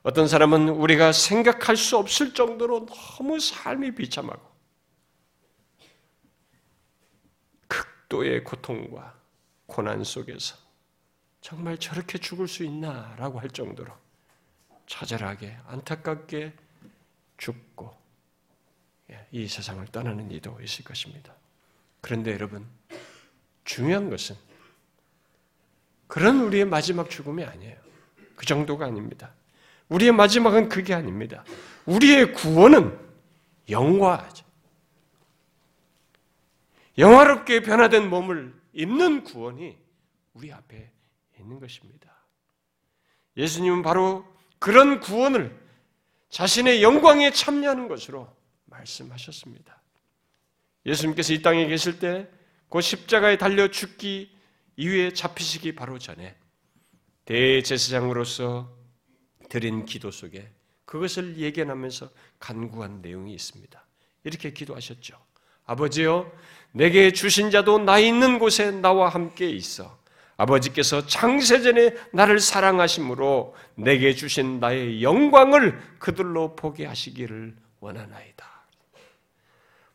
Speaker 1: 어떤 사람은 우리가 생각할 수 없을 정도로 너무 삶이 비참하고 극도의 고통과 고난 속에서 정말 저렇게 죽을 수 있나라고 할 정도로 처절하게 안타깝게 죽고 예, 이 세상을 떠나는 이도 있을 것입니다. 그런데 여러분 중요한 것은 그런 우리의 마지막 죽음이 아니에요. 그 정도가 아닙니다. 우리의 마지막은 그게 아닙니다. 우리의 구원은 영화죠. 영화롭게 변화된 몸을 입는 구원이 우리 앞에 있는 것입니다. 예수님은 바로 그런 구원을 자신의 영광에 참여하는 것으로 말씀하셨습니다. 예수님께서 이 땅에 계실 때 그 십자가에 달려 죽기 이후에 잡히시기 바로 전에 대제사장으로서 드린 기도 속에 그것을 예견하면서 간구한 내용이 있습니다. 이렇게 기도하셨죠. 아버지여, 내게 주신 자도 나 있는 곳에 나와 함께 있어. 아버지께서 창세전에 나를 사랑하심으로 내게 주신 나의 영광을 그들로 보게 하시기를 원하나이다.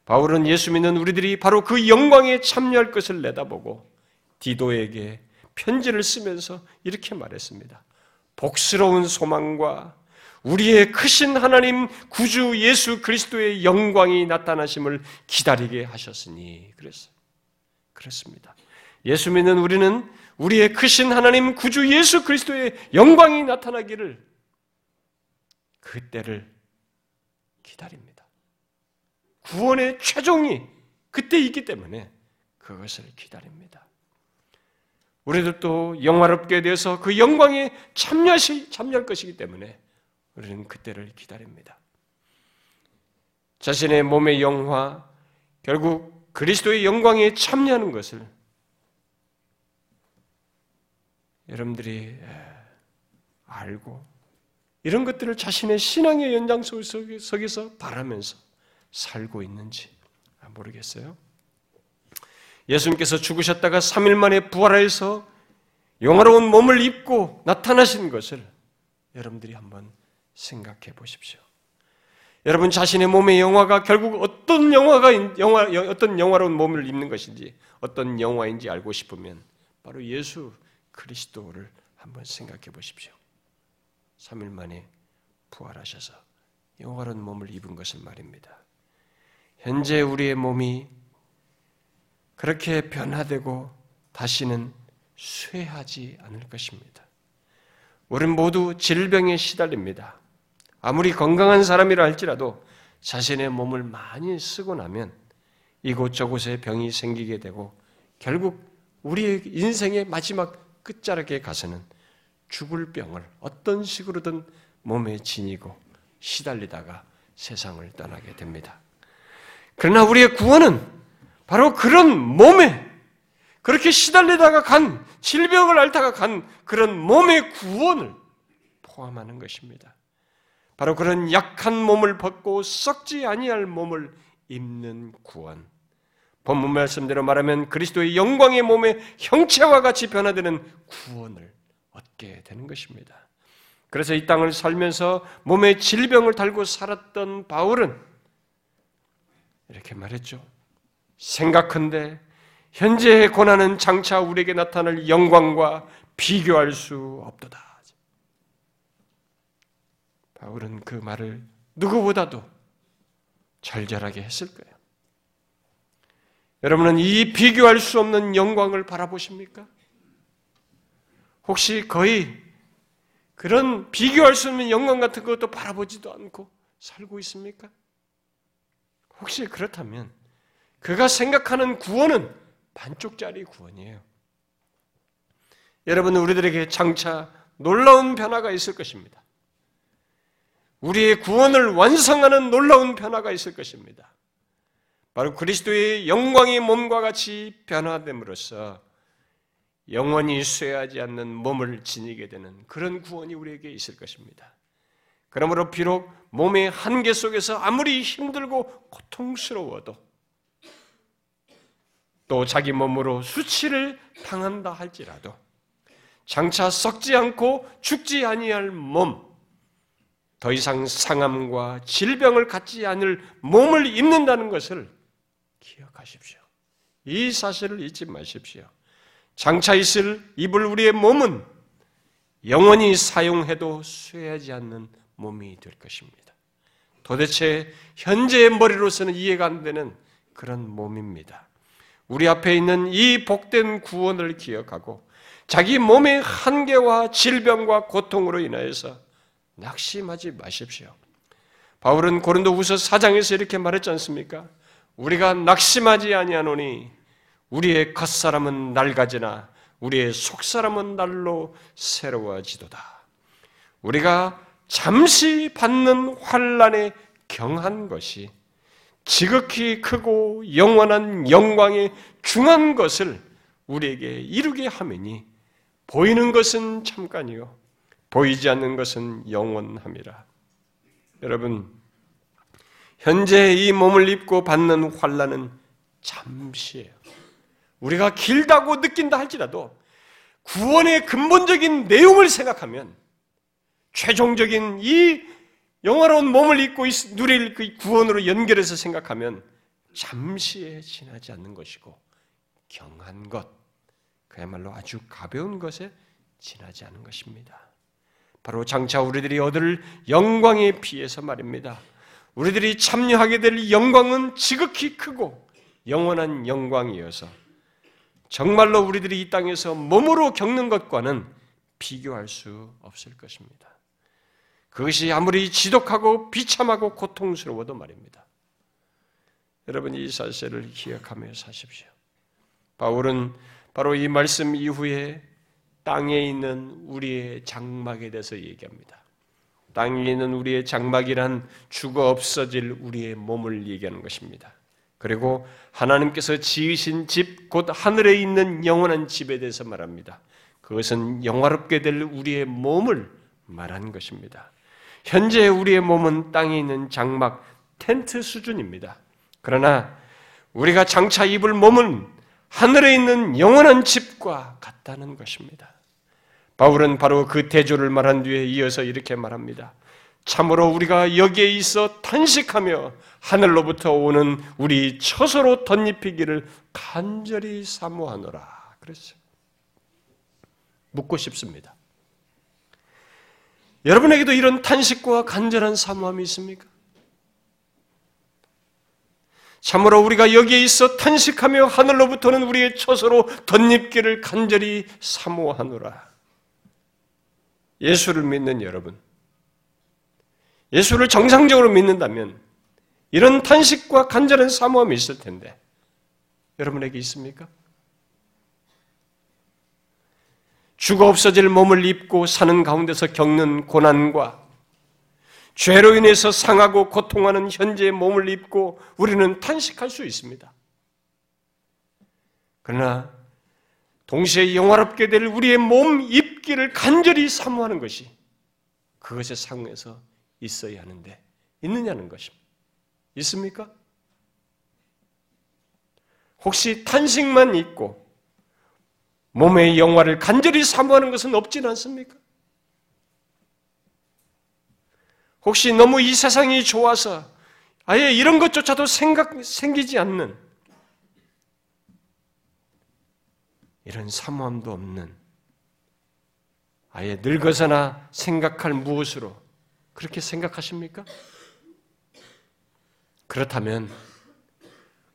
Speaker 1: 바울은 예수 믿는 우리들이 바로 그 영광에 참여할 것을 내다보고 디도에게 편지를 쓰면서 이렇게 말했습니다. 복스러운 소망과 우리의 크신 하나님 구주 예수 그리스도의 영광이 나타나심을 기다리게 하셨으니 그랬어요. 그렇습니다. 예수 믿는 우리는 우리의 크신 하나님 구주 예수 그리스도의 영광이 나타나기를 그때를 기다립니다. 구원의 최종이 그때 있기 때문에 그것을 기다립니다. 우리들도 영화롭게 되어서 그 영광에 참여시, 참여할 것이기 때문에 우리는 그때를 기다립니다. 자신의 몸의 영화, 결국 그리스도의 영광에 참여하는 것을 여러분들이 알고 이런 것들을 자신의 신앙의 연장소 속에서 바라면서 살고 있는지 모르겠어요. 예수님께서 죽으셨다가 3일 만에 부활해서 영화로운 몸을 입고 나타나신 것을 여러분들이 한번 생각해 보십시오. 여러분 자신의 몸의 영화가 결국 어떤 영화가 영화 어떤 영화로운 몸을 입는 것인지 어떤 영화인지 알고 싶으면 바로 예수 그리스도를 한번 생각해 보십시오. 3일 만에 부활하셔서 영화로운 몸을 입은 것을 말입니다. 현재 우리의 몸이 그렇게 변화되고 다시는 쇠하지 않을 것입니다. 우리는 모두 질병에 시달립니다. 아무리 건강한 사람이라 할지라도 자신의 몸을 많이 쓰고 나면 이곳저곳에 병이 생기게 되고 결국 우리의 인생의 마지막 끝자락에 가서는 죽을 병을 어떤 식으로든 몸에 지니고 시달리다가 세상을 떠나게 됩니다. 그러나 우리의 구원은 바로 그런 몸에 그렇게 시달리다가 간 질병을 앓다가 간 그런 몸의 구원을 포함하는 것입니다. 바로 그런 약한 몸을 벗고 썩지 아니할 몸을 입는 구원. 본문 말씀대로 말하면 그리스도의 영광의 몸의 형체와 같이 변화되는 구원을 얻게 되는 것입니다. 그래서 이 땅을 살면서 몸에 질병을 달고 살았던 바울은 이렇게 말했죠. 생각한데 현재의 고난은 장차 우리에게 나타날 영광과 비교할 수 없도다. 바울은 그 말을 누구보다도 절절하게 했을 거예요. 여러분은 이 비교할 수 없는 영광을 바라보십니까? 혹시 거의 그런 비교할 수 없는 영광 같은 것도 바라보지도 않고 살고 있습니까? 혹시 그렇다면 그가 생각하는 구원은 반쪽짜리 구원이에요. 여러분, 우리들에게 장차 놀라운 변화가 있을 것입니다. 우리의 구원을 완성하는 놀라운 변화가 있을 것입니다. 바로 그리스도의 영광의 몸과 같이 변화됨으로써 영원히 쇠하지 않는 몸을 지니게 되는 그런 구원이 우리에게 있을 것입니다. 그러므로 비록 몸의 한계 속에서 아무리 힘들고 고통스러워도 또 자기 몸으로 수치를 당한다 할지라도 장차 썩지 않고 죽지 아니할 몸, 더 이상 상함과 질병을 갖지 않을 몸을 입는다는 것을 기억하십시오. 이 사실을 잊지 마십시오. 장차 있을 입을 우리의 몸은 영원히 사용해도 쇠하지 않는 몸이 될 것입니다. 도대체 현재의 머리로서는 이해가 안 되는 그런 몸입니다. 우리 앞에 있는 이 복된 구원을 기억하고 자기 몸의 한계와 질병과 고통으로 인하여서 낙심하지 마십시오. 바울은 고린도후서 4장에서 이렇게 말했지 않습니까? 우리가 낙심하지 아니하노니 우리의 겉사람은 낡아지나 우리의 속사람은 날로 새로워지도다. 우리가 잠시 받는 환란에 경한 것이 지극히 크고 영원한 영광의 중한 것을 우리에게 이루게 하매니 보이는 것은 잠깐이요 보이지 않는 것은 영원함이라. 여러분 현재 이 몸을 입고 받는 환란은 잠시예요. 우리가 길다고 느낀다 할지라도 구원의 근본적인 내용을 생각하면 최종적인 이 영화로운 몸을 입고 누릴 그 구원으로 연결해서 생각하면 잠시에 지나지 않는 것이고 경한 것, 그야말로 아주 가벼운 것에 지나지 않은 것입니다. 바로 장차 우리들이 얻을 영광에 비해서 말입니다. 우리들이 참여하게 될 영광은 지극히 크고 영원한 영광이어서 정말로 우리들이 이 땅에서 몸으로 겪는 것과는 비교할 수 없을 것입니다. 그것이 아무리 지독하고 비참하고 고통스러워도 말입니다. 여러분 이 사실을 기억하며 사십시오. 바울은 바로 이 말씀 이후에 땅에 있는 우리의 장막에 대해서 얘기합니다. 땅에 있는 우리의 장막이란 죽어 없어질 우리의 몸을 얘기하는 것입니다. 그리고 하나님께서 지으신 집, 곧 하늘에 있는 영원한 집에 대해서 말합니다. 그것은 영화롭게 될 우리의 몸을 말하는 것입니다. 현재 우리의 몸은 땅에 있는 장막, 텐트 수준입니다. 그러나 우리가 장차 입을 몸은 하늘에 있는 영원한 집과 같다는 것입니다. 바울은 바로 그 대조를 말한 뒤에 이어서 이렇게 말합니다. 참으로 우리가 여기에 있어 탄식하며 하늘로부터 오는 우리 처소로 덧입히기를 간절히 사모하노라. 그랬어요. 묻고 싶습니다. 여러분에게도 이런 탄식과 간절한 사모함이 있습니까? 참으로 우리가 여기에 있어 탄식하며 하늘로부터는 우리의 처소로 덧입기를 간절히 사모하노라. 예수를 믿는 여러분, 예수를 정상적으로 믿는다면 이런 탄식과 간절한 사모함이 있을 텐데 여러분에게 있습니까? 죽어 없어질 몸을 입고 사는 가운데서 겪는 고난과 죄로 인해서 상하고 고통하는 현재의 몸을 입고 우리는 탄식할 수 있습니다. 그러나 동시에 영화롭게 될 우리의 몸 입기를 간절히 사모하는 것이 그것의 상에서 있어야 하는데 있느냐는 것입니다. 있습니까? 혹시 탄식만 있고 몸의 영화를 간절히 사모하는 것은 없진 않습니까? 혹시 너무 이 세상이 좋아서 아예 이런 것조차도 생각, 생기지 않는 이런 사모함도 없는 아예 늙어서나 생각할 무엇으로 그렇게 생각하십니까? 그렇다면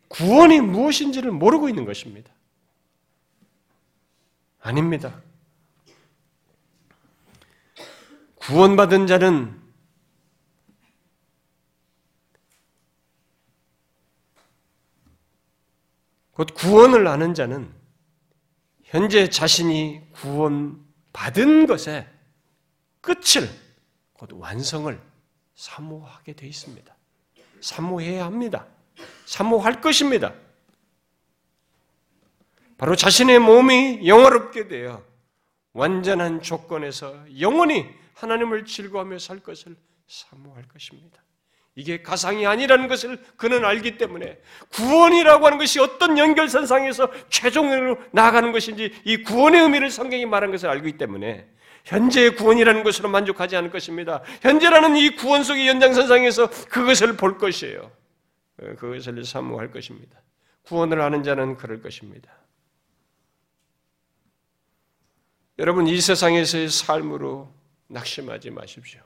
Speaker 1: 구원이 무엇인지를 모르고 있는 것입니다. 아닙니다. 구원받은 자는 곧 구원을 아는 자는 현재 자신이 구원 받은 것에 끝을 곧 완성을 사모하게 되어 있습니다. 사모해야 합니다. 사모할 것입니다. 바로 자신의 몸이 영화롭게 되어 완전한 조건에서 영원히 하나님을 즐거워하며 살 것을 사모할 것입니다. 이게 가상이 아니라는 것을 그는 알기 때문에 구원이라고 하는 것이 어떤 연결선상에서 최종으로 나아가는 것인지 이 구원의 의미를 성경이 말한 것을 알기 때문에 현재의 구원이라는 것으로 만족하지 않을 것입니다. 현재라는 이 구원 속의 연장선상에서 그것을 볼 것이에요. 그것을 사모할 것입니다. 구원을 아는 자는 그럴 것입니다. 여러분 이 세상에서의 삶으로 낙심하지 마십시오.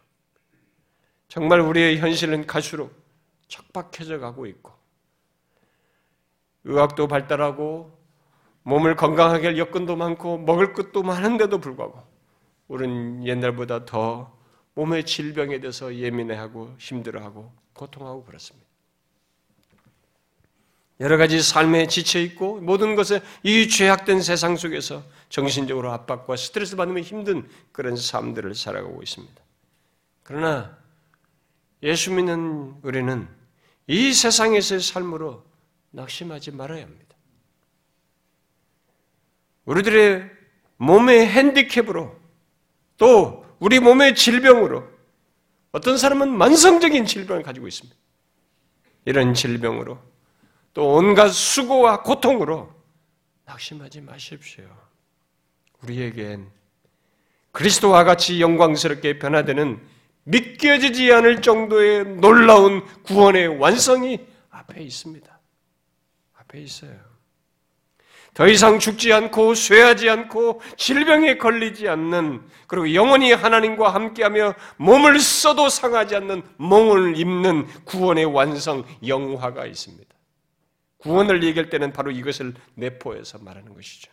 Speaker 1: 정말 우리의 현실은 갈수록 척박해져 가고 있고 의학도 발달하고 몸을 건강하게 할 여건도 많고 먹을 것도 많은데도 불구하고 우리는 옛날보다 더 몸의 질병에 대해서 예민해하고 힘들어하고 고통하고 그렇습니다. 여러 가지 삶에 지쳐 있고 모든 것에 이 죄악된 세상 속에서 정신적으로 압박과 스트레스 받으면 힘든 그런 삶들을 살아가고 있습니다. 그러나 예수 믿는 우리는 이 세상에서의 삶으로 낙심하지 말아야 합니다. 우리들의 몸의 핸디캡으로 또 우리 몸의 질병으로 어떤 사람은 만성적인 질병을 가지고 있습니다. 이런 질병으로 또 온갖 수고와 고통으로 낙심하지 마십시오. 우리에겐 그리스도와 같이 영광스럽게 변화되는 믿겨지지 않을 정도의 놀라운 구원의 완성이 앞에 있습니다. 앞에 있어요. 더 이상 죽지 않고 쇠하지 않고 질병에 걸리지 않는 그리고 영원히 하나님과 함께하며 몸을 써도 상하지 않는 몽을 입는 구원의 완성 영화가 있습니다. 구원을 얘기할 때는 바로 이것을 내포해서 말하는 것이죠.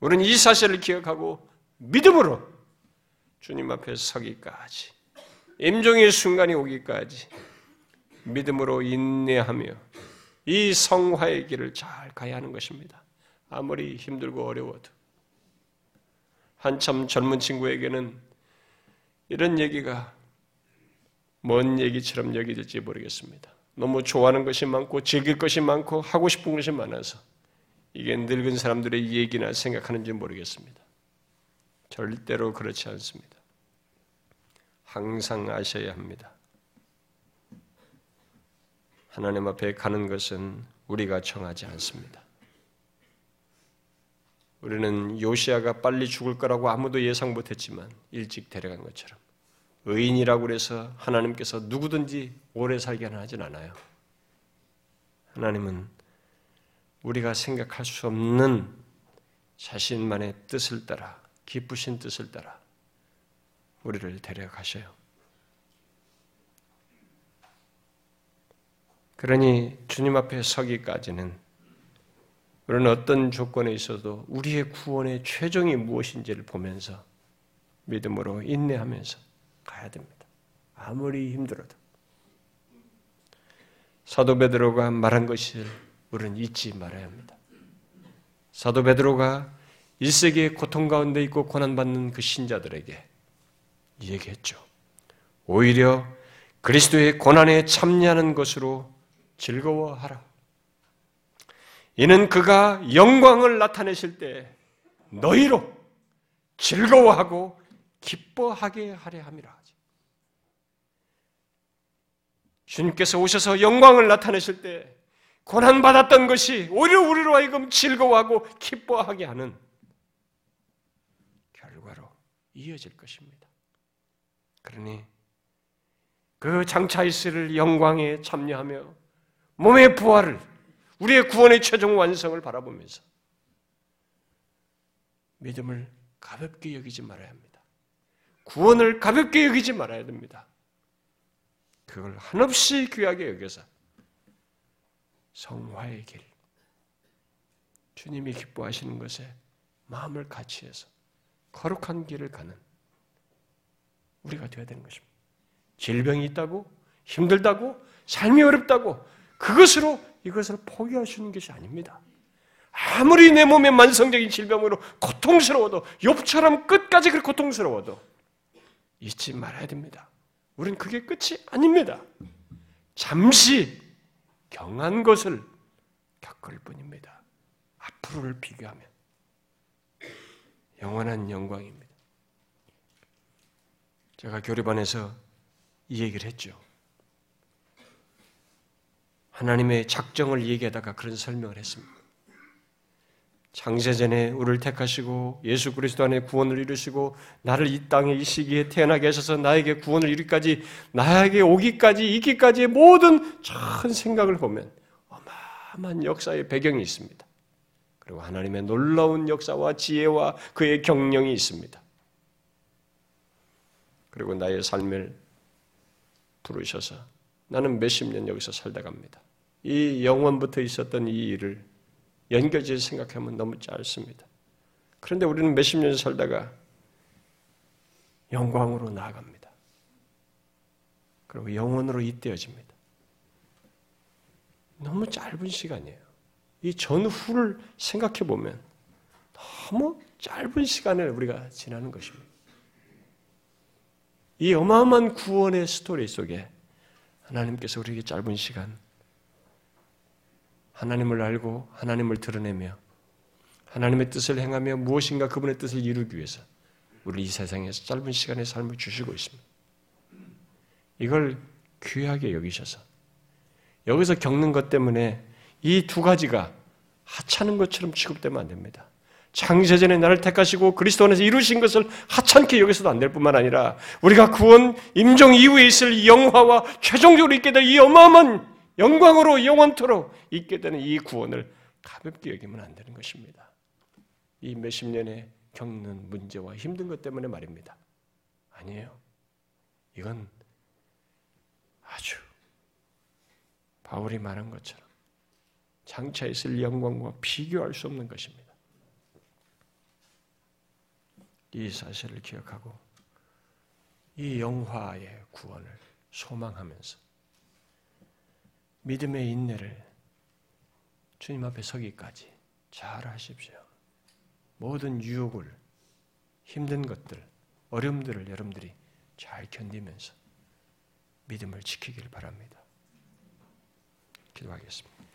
Speaker 1: 우리는 이 사실을 기억하고 믿음으로 주님 앞에 서기까지 임종의 순간이 오기까지 믿음으로 인내하며 이 성화의 길을 잘 가야 하는 것입니다. 아무리 힘들고 어려워도 한참 젊은 친구에게는 이런 얘기가 먼 얘기처럼 여기질지 모르겠습니다. 너무 좋아하는 것이 많고 즐길 것이 많고 하고 싶은 것이 많아서 이게 늙은 사람들의 얘기나 생각하는지 모르겠습니다. 절대로 그렇지 않습니다. 항상 아셔야 합니다. 하나님 앞에 가는 것은 우리가 정하지 않습니다. 우리는 요시아가 빨리 죽을 거라고 아무도 예상 못했지만 일찍 데려간 것처럼 의인이라고 해서 하나님께서 누구든지 오래 살게 하진 않아요. 하나님은 우리가 생각할 수 없는 자신만의 뜻을 따라 기쁘신 뜻을 따라 우리를 데려가셔요. 그러니 주님 앞에 서기까지는 우리는 어떤 조건에 있어도 우리의 구원의 최종이 무엇인지를 보면서 믿음으로 인내하면서 가야 됩니다. 아무리 힘들어도. 사도 베드로가 말한 것을 우리는 잊지 말아야 합니다. 사도 베드로가 1세기의 고통 가운데 있고 고난받는 그 신자들에게 얘기했죠. 오히려 그리스도의 고난에 참여하는 것으로 즐거워하라. 이는 그가 영광을 나타내실 때 너희로 즐거워하고 기뻐하게 하려 함이라. 주님께서 오셔서 영광을 나타내실 때 고난 받았던 것이 오히려 우리로 하여금 즐거워하고 기뻐하게 하는 결과로 이어질 것입니다. 그러니 그 장차 있을 영광에 참여하며 몸의 부활을 우리의 구원의 최종 완성을 바라보면서 믿음을 가볍게 여기지 말아야 합니다. 구원을 가볍게 여기지 말아야 됩니다. 그걸 한없이 귀하게 여겨서 성화의 길, 주님이 기뻐하시는 것에 마음을 같이 해서 거룩한 길을 가는 우리가 되어야 되는 것입니다. 질병이 있다고, 힘들다고, 삶이 어렵다고, 그것으로 이것을 포기하시는 것이 아닙니다. 아무리 내 몸에 만성적인 질병으로 고통스러워도 욥처럼 끝까지 그 고통스러워도 잊지 말아야 됩니다. 우린 그게 끝이 아닙니다. 잠시 경한 것을 겪을 뿐입니다. 앞으로를 비교하면 영원한 영광입니다. 제가 교리반에서 이 얘기를 했죠. 하나님의 작정을 얘기하다가 그런 설명을 했습니다. 창세전에 우리를 택하시고 예수 그리스도 안에 구원을 이루시고 나를 이 땅에 이 시기에 태어나게 하셔서 나에게 구원을 이루기까지 나에게 오기까지 있기까지의 모든 전 생각을 보면 어마어마한 역사의 배경이 있습니다. 그리고 하나님의 놀라운 역사와 지혜와 그의 경령이 있습니다. 그리고 나의 삶을 부르셔서 나는 몇십 년 여기서 살다 갑니다. 이 영원부터 있었던 이 일을 연결지어 생각하면 너무 짧습니다. 그런데 우리는 몇십 년 살다가 영광으로 나아갑니다. 그리고 영원으로 잇대어집니다. 너무 짧은 시간이에요. 이 전후를 생각해 보면 너무 짧은 시간을 우리가 지나는 것입니다. 이 어마어마한 구원의 스토리 속에 하나님께서 우리에게 짧은 시간 하나님을 알고 하나님을 드러내며 하나님의 뜻을 행하며 무엇인가 그분의 뜻을 이루기 위해서 우리 이 세상에서 짧은 시간의 삶을 주시고 있습니다. 이걸 귀하게 여기셔서 여기서 겪는 것 때문에 이 두 가지가 하찮은 것처럼 취급되면 안 됩니다. 창세전에 나를 택하시고 그리스도 안에서 이루신 것을 하찮게 여기서도 안 될 뿐만 아니라 우리가 구원 임종 이후에 있을 영화와 최종적으로 있게 될 이 어마어마한 영광으로 영원토록 있게 되는 이 구원을 가볍게 여기면 안 되는 것입니다. 이 몇십 년에 겪는 문제와 힘든 것 때문에 말입니다. 아니에요. 이건 아주 바울이 말한 것처럼 장차 있을 영광과 비교할 수 없는 것입니다. 이 사실을 기억하고 이 영화의 구원을 소망하면서 믿음의 인내를 주님 앞에 서기까지 잘 하십시오. 모든 유혹을, 힘든 것들, 어려움들을 여러분들이 잘 견디면서 믿음을 지키길 바랍니다. 기도하겠습니다.